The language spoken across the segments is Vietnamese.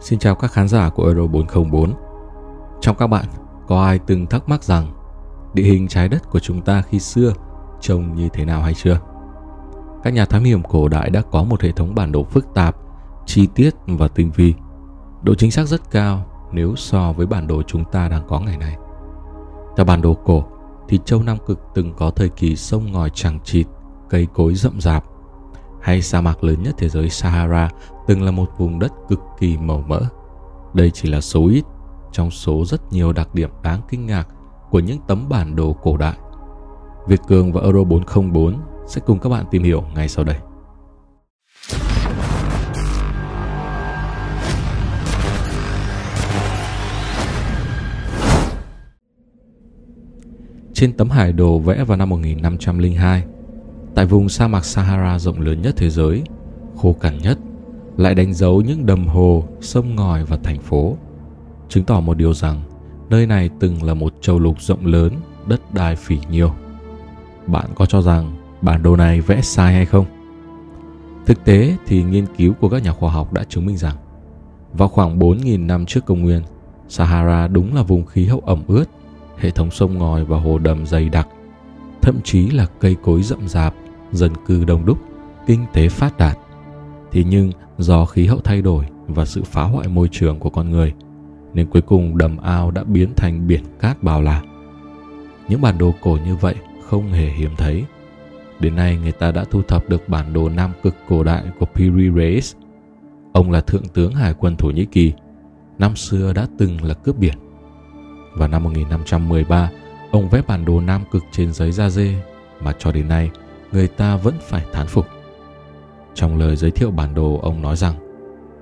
Xin chào các khán giả của Euro 404. Trong các bạn, có ai từng thắc mắc rằng địa hình trái đất của chúng ta khi xưa trông như thế nào hay chưa? Các nhà thám hiểm cổ đại đã có một hệ thống bản đồ phức tạp, chi tiết và tinh vi. Độ chính xác rất cao nếu so với bản đồ chúng ta đang có ngày nay. Theo bản đồ cổ thì châu Nam Cực từng có thời kỳ sông ngòi chẳng chịt, cây cối rậm rạp, hay sa mạc lớn nhất thế giới Sahara từng là một vùng đất cực kỳ màu mỡ. Đây chỉ là số ít trong số rất nhiều đặc điểm đáng kinh ngạc của những tấm bản đồ cổ đại. Việt Cường và Euro 404 sẽ cùng các bạn tìm hiểu ngay sau đây. Trên tấm hải đồ vẽ vào năm 1502, tại vùng sa mạc Sahara rộng lớn nhất thế giới, khô cằn nhất, lại đánh dấu những đầm hồ, sông ngòi và thành phố, chứng tỏ một điều rằng nơi này từng là một châu lục rộng lớn, đất đai phỉ nhiêu. Bạn có cho rằng bản đồ này vẽ sai hay không? Thực tế thì nghiên cứu của các nhà khoa học đã chứng minh rằng vào khoảng 4.000 năm trước công nguyên, Sahara đúng là vùng khí hậu ẩm ướt, hệ thống sông ngòi và hồ đầm dày đặc, thậm chí là cây cối rậm rạp, dân cư đông đúc, kinh tế phát đạt. Thế nhưng do khí hậu thay đổi và sự phá hoại môi trường của con người, nên cuối cùng đầm ao đã biến thành biển cát bao la. Những bản đồ cổ như vậy không hề hiếm thấy. Đến nay người ta đã thu thập được bản đồ Nam Cực cổ đại của Piri Reis. Ông là thượng tướng hải quân Thổ Nhĩ Kỳ, năm xưa đã từng là cướp biển. Vào năm 1513, ông vẽ bản đồ Nam Cực trên giấy da dê mà cho đến nay người ta vẫn phải thán phục. Trong lời giới thiệu bản đồ, ông nói rằng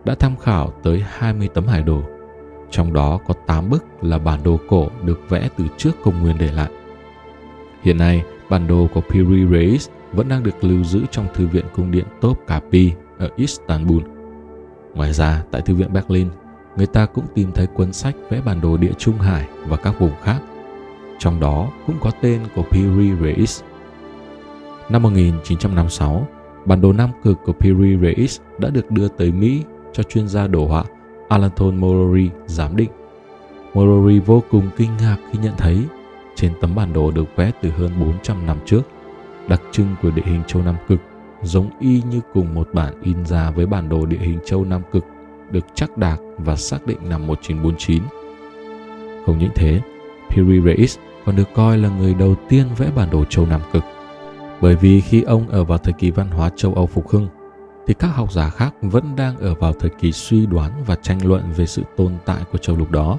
đã tham khảo tới 20 tấm hải đồ, trong đó có 8 bức là bản đồ cổ được vẽ từ trước công nguyên để lại. Hiện nay, bản đồ của Piri Reis vẫn đang được lưu giữ trong Thư viện Cung điện Topkapi ở Istanbul. Ngoài ra, tại Thư viện Berlin, người ta cũng tìm thấy cuốn sách vẽ bản đồ địa Trung Hải và các vùng khác. Trong đó cũng có tên của Piri Reis. Năm 1956, bản đồ Nam Cực của Piri Reis đã được đưa tới Mỹ cho chuyên gia đồ họa Alanton Morori giám định. Morori vô cùng kinh ngạc khi nhận thấy trên tấm bản đồ được vẽ từ hơn 400 năm trước, đặc trưng của địa hình châu Nam Cực giống y như cùng một bản in ra với bản đồ địa hình châu Nam Cực được chắc đạc và xác định năm 1949. Không những thế, Piri Reis còn được coi là người đầu tiên vẽ bản đồ châu Nam Cực. Bởi vì khi ông ở vào thời kỳ văn hóa châu Âu phục hưng, thì các học giả khác vẫn đang ở vào thời kỳ suy đoán và tranh luận về sự tồn tại của châu lục đó.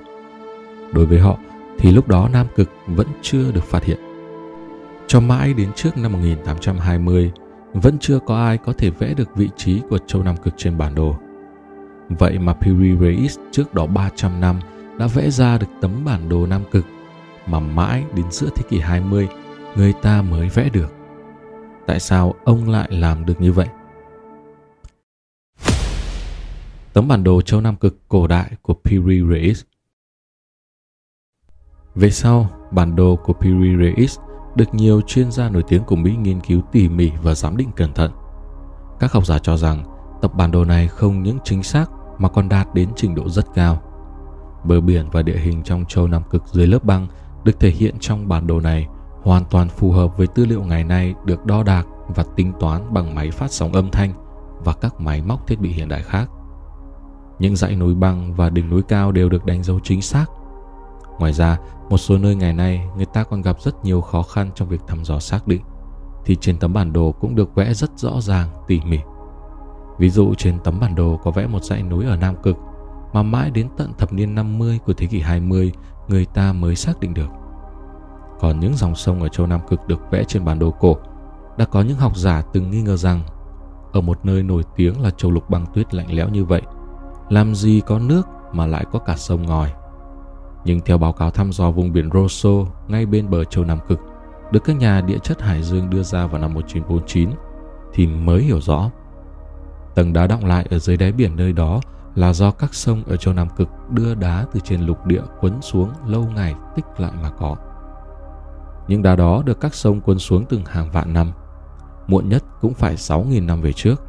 Đối với họ, thì lúc đó Nam Cực vẫn chưa được phát hiện. Cho mãi đến trước năm 1820, vẫn chưa có ai có thể vẽ được vị trí của châu Nam Cực trên bản đồ. Vậy mà Piri Reis trước đó 300 năm đã vẽ ra được tấm bản đồ Nam Cực mà mãi đến giữa thế kỷ 20 người ta mới vẽ được. Tại sao ông lại làm được như vậy? Tấm bản đồ châu Nam Cực cổ đại của Piri Reis Về sau, bản đồ của Piri Reis được nhiều chuyên gia nổi tiếng của Mỹ nghiên cứu tỉ mỉ và giám định cẩn thận. Các học giả cho rằng tập bản đồ này không những chính xác mà còn đạt đến trình độ rất cao. Bờ biển và địa hình trong châu Nam Cực dưới lớp băng được thể hiện trong bản đồ này hoàn toàn phù hợp với tư liệu ngày nay được đo đạc và tính toán bằng máy phát sóng âm thanh và các máy móc thiết bị hiện đại khác. Những dãy núi băng và đỉnh núi cao đều được đánh dấu chính xác. Ngoài ra, một số nơi ngày nay người ta còn gặp rất nhiều khó khăn trong việc thăm dò xác định, thì trên tấm bản đồ cũng được vẽ rất rõ ràng, tỉ mỉ. Ví dụ trên tấm bản đồ có vẽ một dãy núi ở Nam Cực mà mãi đến tận thập niên 50 của thế kỷ 20 người ta mới xác định được. Còn những dòng sông ở châu Nam Cực được vẽ trên bản đồ cổ đã có những học giả từng nghi ngờ rằng ở một nơi nổi tiếng là châu lục băng tuyết lạnh lẽo như vậy, làm gì có nước mà lại có cả sông ngòi. Nhưng theo báo cáo thăm dò vùng biển Rosso ngay bên bờ châu Nam Cực, được các nhà địa chất Hải Dương đưa ra vào năm 1949, thì mới hiểu rõ. Tầng đá động lại ở dưới đáy biển nơi đó là do các sông ở châu Nam Cực đưa đá từ trên lục địa quấn xuống lâu ngày tích lại mà có. Những đá đó được các sông cuốn xuống từng hàng vạn năm, muộn nhất cũng phải 6.000 năm về trước.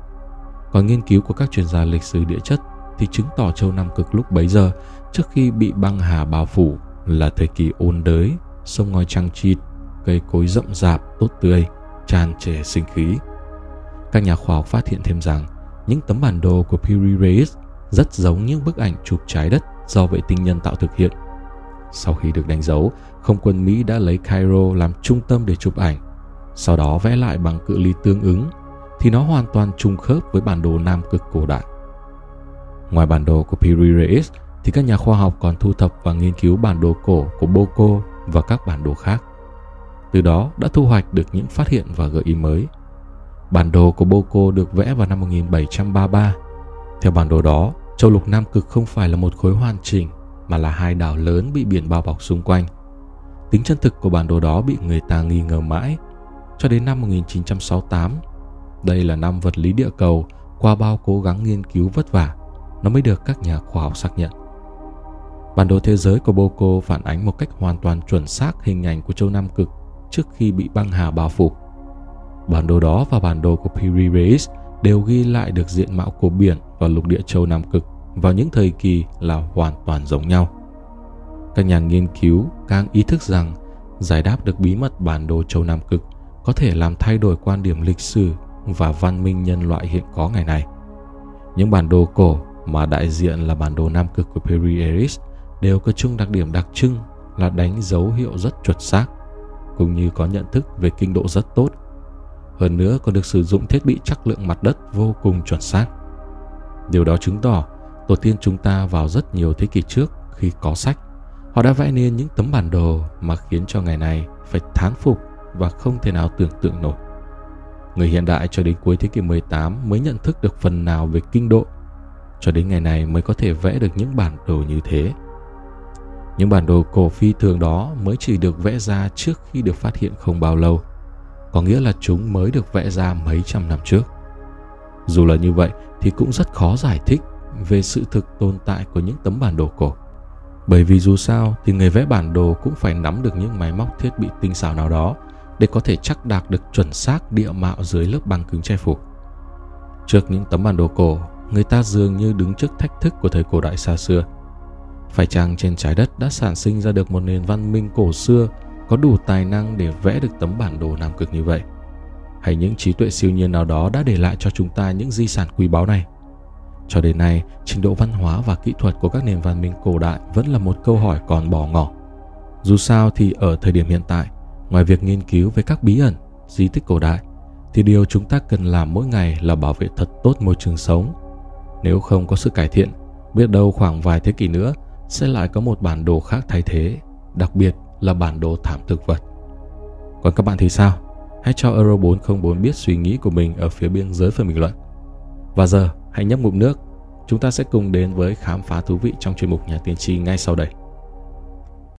Còn nghiên cứu của các chuyên gia lịch sử địa chất thì chứng tỏ châu Nam Cực lúc bấy giờ trước khi bị băng hà bao phủ là thời kỳ ôn đới, sông ngòi trăng chịt, cây cối rậm rạp, tốt tươi, tràn trề sinh khí. Các nhà khoa học phát hiện thêm rằng những tấm bản đồ của Piri Reis rất giống những bức ảnh chụp trái đất do vệ tinh nhân tạo thực hiện. Sau khi được đánh dấu, không quân Mỹ đã lấy Cairo làm trung tâm để chụp ảnh, sau đó vẽ lại bằng cự ly tương ứng thì nó hoàn toàn trùng khớp với bản đồ Nam Cực cổ đại. Ngoài bản đồ của Piri Reis thì các nhà khoa học còn thu thập và nghiên cứu bản đồ cổ của Boko và các bản đồ khác. Từ đó đã thu hoạch được những phát hiện và gợi ý mới. Bản đồ của Boko được vẽ vào năm 1733. Theo bản đồ đó, châu lục Nam Cực không phải là một khối hoàn chỉnh mà là hai đảo lớn bị biển bao bọc xung quanh. Tính chân thực của bản đồ đó bị người ta nghi ngờ mãi. Cho đến năm 1968, đây là năm vật lý địa cầu qua bao cố gắng nghiên cứu vất vả, nó mới được các nhà khoa học xác nhận. Bản đồ thế giới của Boko phản ánh một cách hoàn toàn chuẩn xác hình ảnh của châu Nam Cực trước khi bị băng hà bao phủ. Bản đồ đó và bản đồ của Piri Reis đều ghi lại được diện mạo của biển và lục địa châu Nam Cực vào những thời kỳ là hoàn toàn giống nhau. Các nhà nghiên cứu càng ý thức rằng giải đáp được bí mật bản đồ châu Nam Cực có thể làm thay đổi quan điểm lịch sử và văn minh nhân loại hiện có ngày nay. Những bản đồ cổ mà đại diện là bản đồ Nam Cực của Perry Eris đều có chung đặc điểm đặc trưng là đánh dấu hiệu rất chuẩn xác, cũng như có nhận thức về kinh độ rất tốt. Hơn nữa còn được sử dụng thiết bị chắc lượng mặt đất vô cùng chuẩn xác. Điều đó chứng tỏ tổ tiên chúng ta vào rất nhiều thế kỷ trước khi có sách, họ đã vẽ nên những tấm bản đồ mà khiến cho ngày này phải thán phục và không thể nào tưởng tượng nổi. Người hiện đại cho đến cuối thế kỷ 18 mới nhận thức được phần nào về kinh độ, cho đến ngày này mới có thể vẽ được những bản đồ như thế. Những bản đồ cổ phi thường đó mới chỉ được vẽ ra trước khi được phát hiện không bao lâu, có nghĩa là chúng mới được vẽ ra mấy trăm năm trước. Dù là như vậy thì cũng rất khó giải thích về sự thực tồn tại của những tấm bản đồ cổ. Bởi vì dù sao thì người vẽ bản đồ cũng phải nắm được những máy móc thiết bị tinh xảo nào đó để có thể chắc đạt được chuẩn xác địa mạo dưới lớp băng cứng che phủ. Trước những tấm bản đồ cổ, người ta dường như đứng trước thách thức của thời cổ đại xa xưa. Phải chăng trên trái đất đã sản sinh ra được một nền văn minh cổ xưa có đủ tài năng để vẽ được tấm bản đồ Nam Cực như vậy? Hay những trí tuệ siêu nhiên nào đó đã để lại cho chúng ta những di sản quý báu này? Cho đến nay, trình độ văn hóa và kỹ thuật của các nền văn minh cổ đại vẫn là một câu hỏi còn bỏ ngỏ. Dù sao thì ở thời điểm hiện tại, ngoài việc nghiên cứu về các bí ẩn, di tích cổ đại, thì điều chúng ta cần làm mỗi ngày là bảo vệ thật tốt môi trường sống. Nếu không có sự cải thiện, biết đâu khoảng vài thế kỷ nữa sẽ lại có một bản đồ khác thay thế, đặc biệt là bản đồ thảm thực vật. Còn các bạn thì sao? Hãy cho Euro 404 biết suy nghĩ của mình ở phía bên dưới phần bình luận. Và giờ, hãy nhấp ngụm nước. Chúng ta sẽ cùng đến với khám phá thú vị trong chuyên mục Nhà tiên tri ngay sau đây.